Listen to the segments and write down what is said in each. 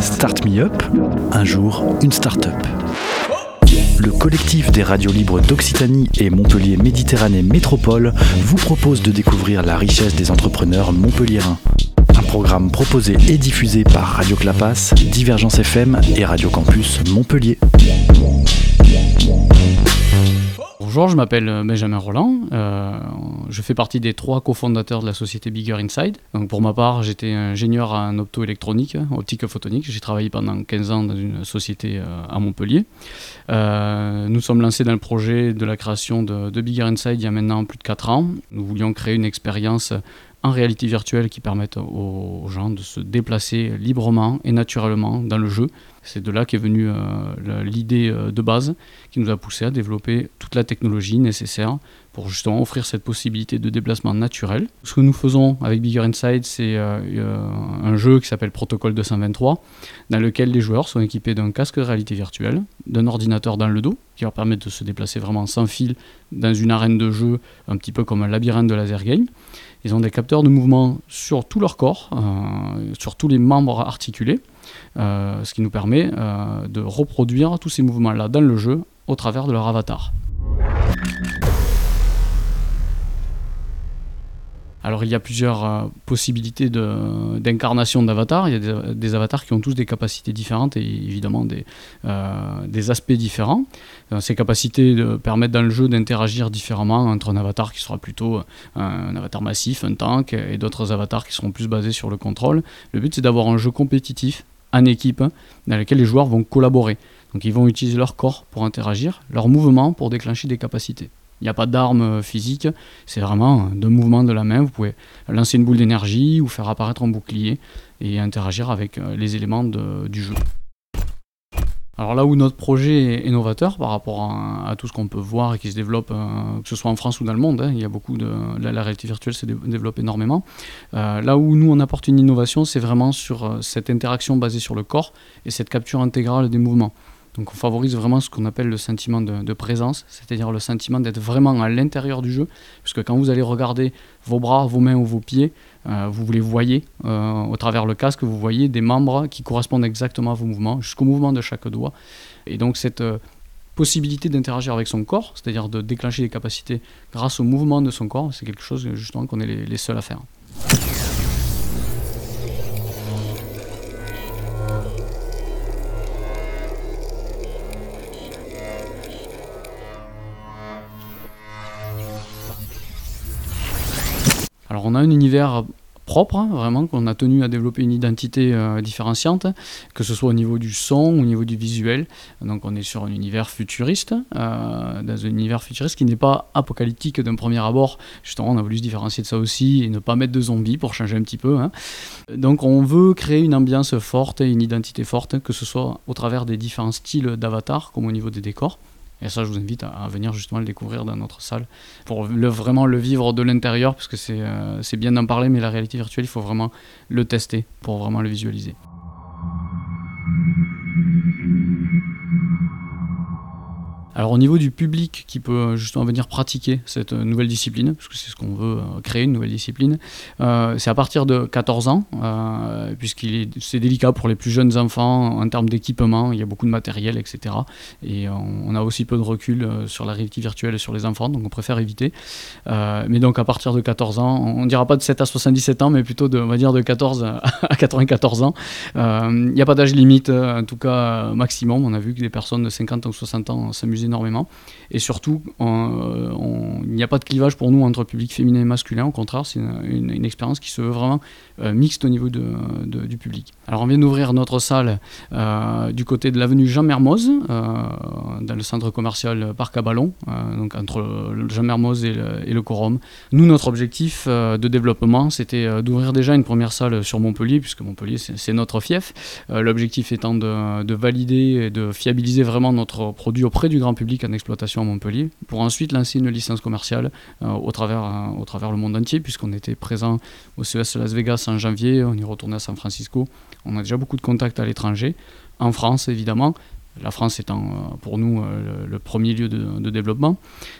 Start Me Up. Un jour, une start-up. Le collectif des radios libres d'Occitanie et Montpellier Méditerranée Métropole vous propose de découvrir la richesse des entrepreneurs montpelliérains. Un programme proposé et diffusé par Radio Clapas, Divergence FM et Radio Campus Montpellier. Bonjour, je m'appelle euh, Benjamin Roland. Euh, je fais partie des trois cofondateurs de la société Bigger Inside. Donc pour ma part, j'étais ingénieur en optoélectronique, optique photonique. J'ai travaillé pendant 15 ans dans une société euh, à Montpellier. nous sommes lancés dans le projet de la création de, de Bigger Inside il y a maintenant plus de 4 ans. Nous voulions créer une expérience en réalité virtuelle qui permettent aux, gens de se déplacer librement et naturellement dans le jeu. C'est de là qu'est venue euh, l'idée euh, de base qui nous a poussé à développer toute la technologie nécessaire pour justement offrir cette possibilité de déplacement naturel. Ce que nous faisons avec Bigger Inside, c'est euh, un jeu qui s'appelle Protocol 223, dans lequel les joueurs sont équipés d'un casque de réalité virtuelle, d'un ordinateur dans le dos, qui leur permet de se déplacer vraiment sans fil dans une arène de jeu, un petit peu comme un labyrinthe de laser game. Ils ont des capteurs de mouvement sur tout leur corps, euh, sur tous les membres articulés, euh, ce qui nous permet euh, de reproduire tous ces mouvements-là dans le jeu au travers de leur avatar. Alors il y a plusieurs euh, possibilités d'incarnation d'avatars. Il y a des, avatars qui ont tous des capacités différentes et évidemment des, euh, aspects différents. Euh, ces capacités permettent dans le jeu d'interagir différemment entre un avatar qui sera plutôt un, avatar massif, un tank, et d'autres avatars qui seront plus basés sur le contrôle. Le but c'est d'avoir un jeu compétitif en équipe dans lequel les joueurs vont collaborer. Donc ils vont utiliser leur corps pour interagir, leur mouvement pour déclencher des capacités. Il n'y a pas d'arme euh, physique, c'est vraiment de mouvement de la main. Vous pouvez lancer une boule d'énergie ou faire apparaître un bouclier et interagir avec euh, les éléments du jeu. Alors là où notre projet est novateur par rapport à, tout ce qu'on peut voir et qui se développe, euh, que ce soit en France ou dans le monde, hein, il y a beaucoup de la, réalité virtuelle se développe énormément. là où nous on apporte une innovation, c'est vraiment sur cette interaction basée sur le corps et cette capture intégrale des mouvements. Donc on favorise vraiment ce qu'on appelle le sentiment de, présence, c'est-à-dire le sentiment d'être vraiment à l'intérieur du jeu, puisque quand vous allez regarder vos bras, vos mains ou vos pieds, euh, vous les voyez euh, au travers le casque, vous voyez des membres qui correspondent exactement à vos mouvements, jusqu'au mouvement de chaque doigt. Et donc cette euh, possibilité d'interagir avec son corps, c'est-à-dire de déclencher des capacités grâce au mouvement de son corps, c'est quelque chose justement qu'on est les seuls à faire. Alors on a un univers propre, hein, vraiment, qu'on a tenu à développer une identité euh, différenciante, que ce soit au niveau du son, au niveau du visuel. Donc on est sur un univers futuriste, euh, dans un univers futuriste qui n'est pas apocalyptique d'un premier abord. Justement, on a voulu se différencier de ça aussi et ne pas mettre de zombies pour changer un petit peu. Hein. Donc on veut créer une ambiance forte et une identité forte, que ce soit au travers des différents styles d'avatar, comme au niveau des décors. Et ça, je vous invite à, venir justement le découvrir dans notre salle pour vraiment le vivre de l'intérieur, parce que euh, c'est bien d'en parler, mais la réalité virtuelle, il faut vraiment le tester pour vraiment le visualiser. Alors au niveau du public qui peut justement venir pratiquer cette euh, nouvelle discipline, parce que c'est ce qu'on veut euh, créer, une nouvelle discipline, euh, c'est à partir de 14 ans, puisqu'il est, c'est délicat pour les plus jeunes enfants en termes d'équipement, il y a beaucoup de matériel, etc. Et on, a aussi peu de recul sur la réalité virtuelle sur les enfants, donc on préfère éviter. mais donc à partir de 14 ans, on ne dira pas de 7 à 77 ans, mais plutôt de, on va dire de 14 à 94 ans. Il n'y a pas d'âge limite, en tout cas maximum. On a vu que des personnes de 50 ou 60 ans s'amusaient énormément. Et surtout, euh, il n'y a pas de clivage pour nous entre public féminin et masculin. Au contraire, c'est une, expérience qui se veut vraiment euh, mixte au niveau de, du public. Alors, on vient d'ouvrir notre salle euh, du côté de l'avenue Jean-Mermoz, dans le centre commercial Parc à Ballon, donc entre Jean-Mermoz et, le Corum. Nous, notre objectif de développement, c'était d'ouvrir déjà une première salle sur Montpellier, puisque Montpellier, c'est notre fief. L'objectif étant de, de valider et de fiabiliser vraiment notre produit auprès du grand public en exploitation à Montpellier, pour ensuite lancer une licence commerciale euh, au, travers, euh, au travers le monde entier, puisqu'on était présent au CES Las Vegas en janvier, on est retourné à San Francisco, on a déjà beaucoup de contacts à l'étranger, en France évidemment, la France étant pour nous le, premier lieu de, développement.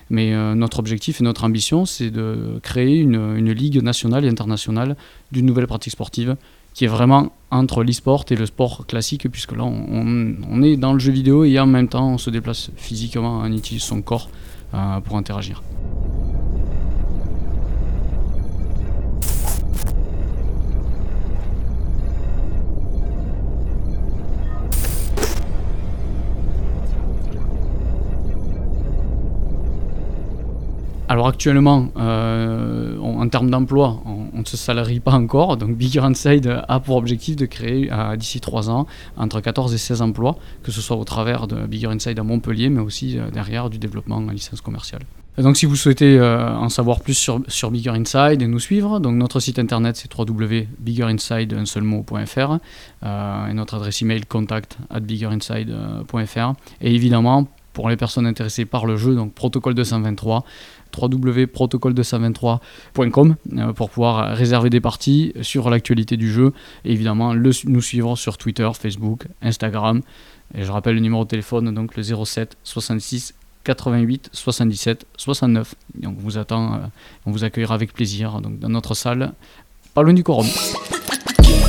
Mais notre objectif et notre ambition, c'est de créer une, une ligue nationale et internationale d'une nouvelle pratique sportive qui est vraiment entre l'e-sport et le sport classique, puisque là, on, est dans le jeu vidéo et en même temps, on se déplace physiquement, on utilise son corps euh, pour interagir. Alors actuellement, euh, en termes d'emploi, ne se salarie pas encore. Donc Inside a pour objectif de créer euh, d'ici 3 ans entre 14 et 16 emplois, que ce soit au travers de Bigger Inside à Montpellier, mais aussi euh, derrière du développement en licence commerciale. donc si vous souhaitez en savoir plus sur, sur, Bigger Inside et nous suivre, donc notre site internet c'est www.biggerinside.fr et notre adresse email contact at biggerinside.fr et évidemment pour les personnes intéressées par le jeu, donc protocole 223 www.protocole223.com euh, pour pouvoir réserver des parties sur l'actualité du jeu et évidemment nous suivre sur Twitter, Facebook, Instagram. Et je rappelle le numéro de téléphone, donc le 07 66 88 77 69. Donc on vous attend, euh, on vous accueillera avec plaisir donc, dans notre salle, pas loin du quorum.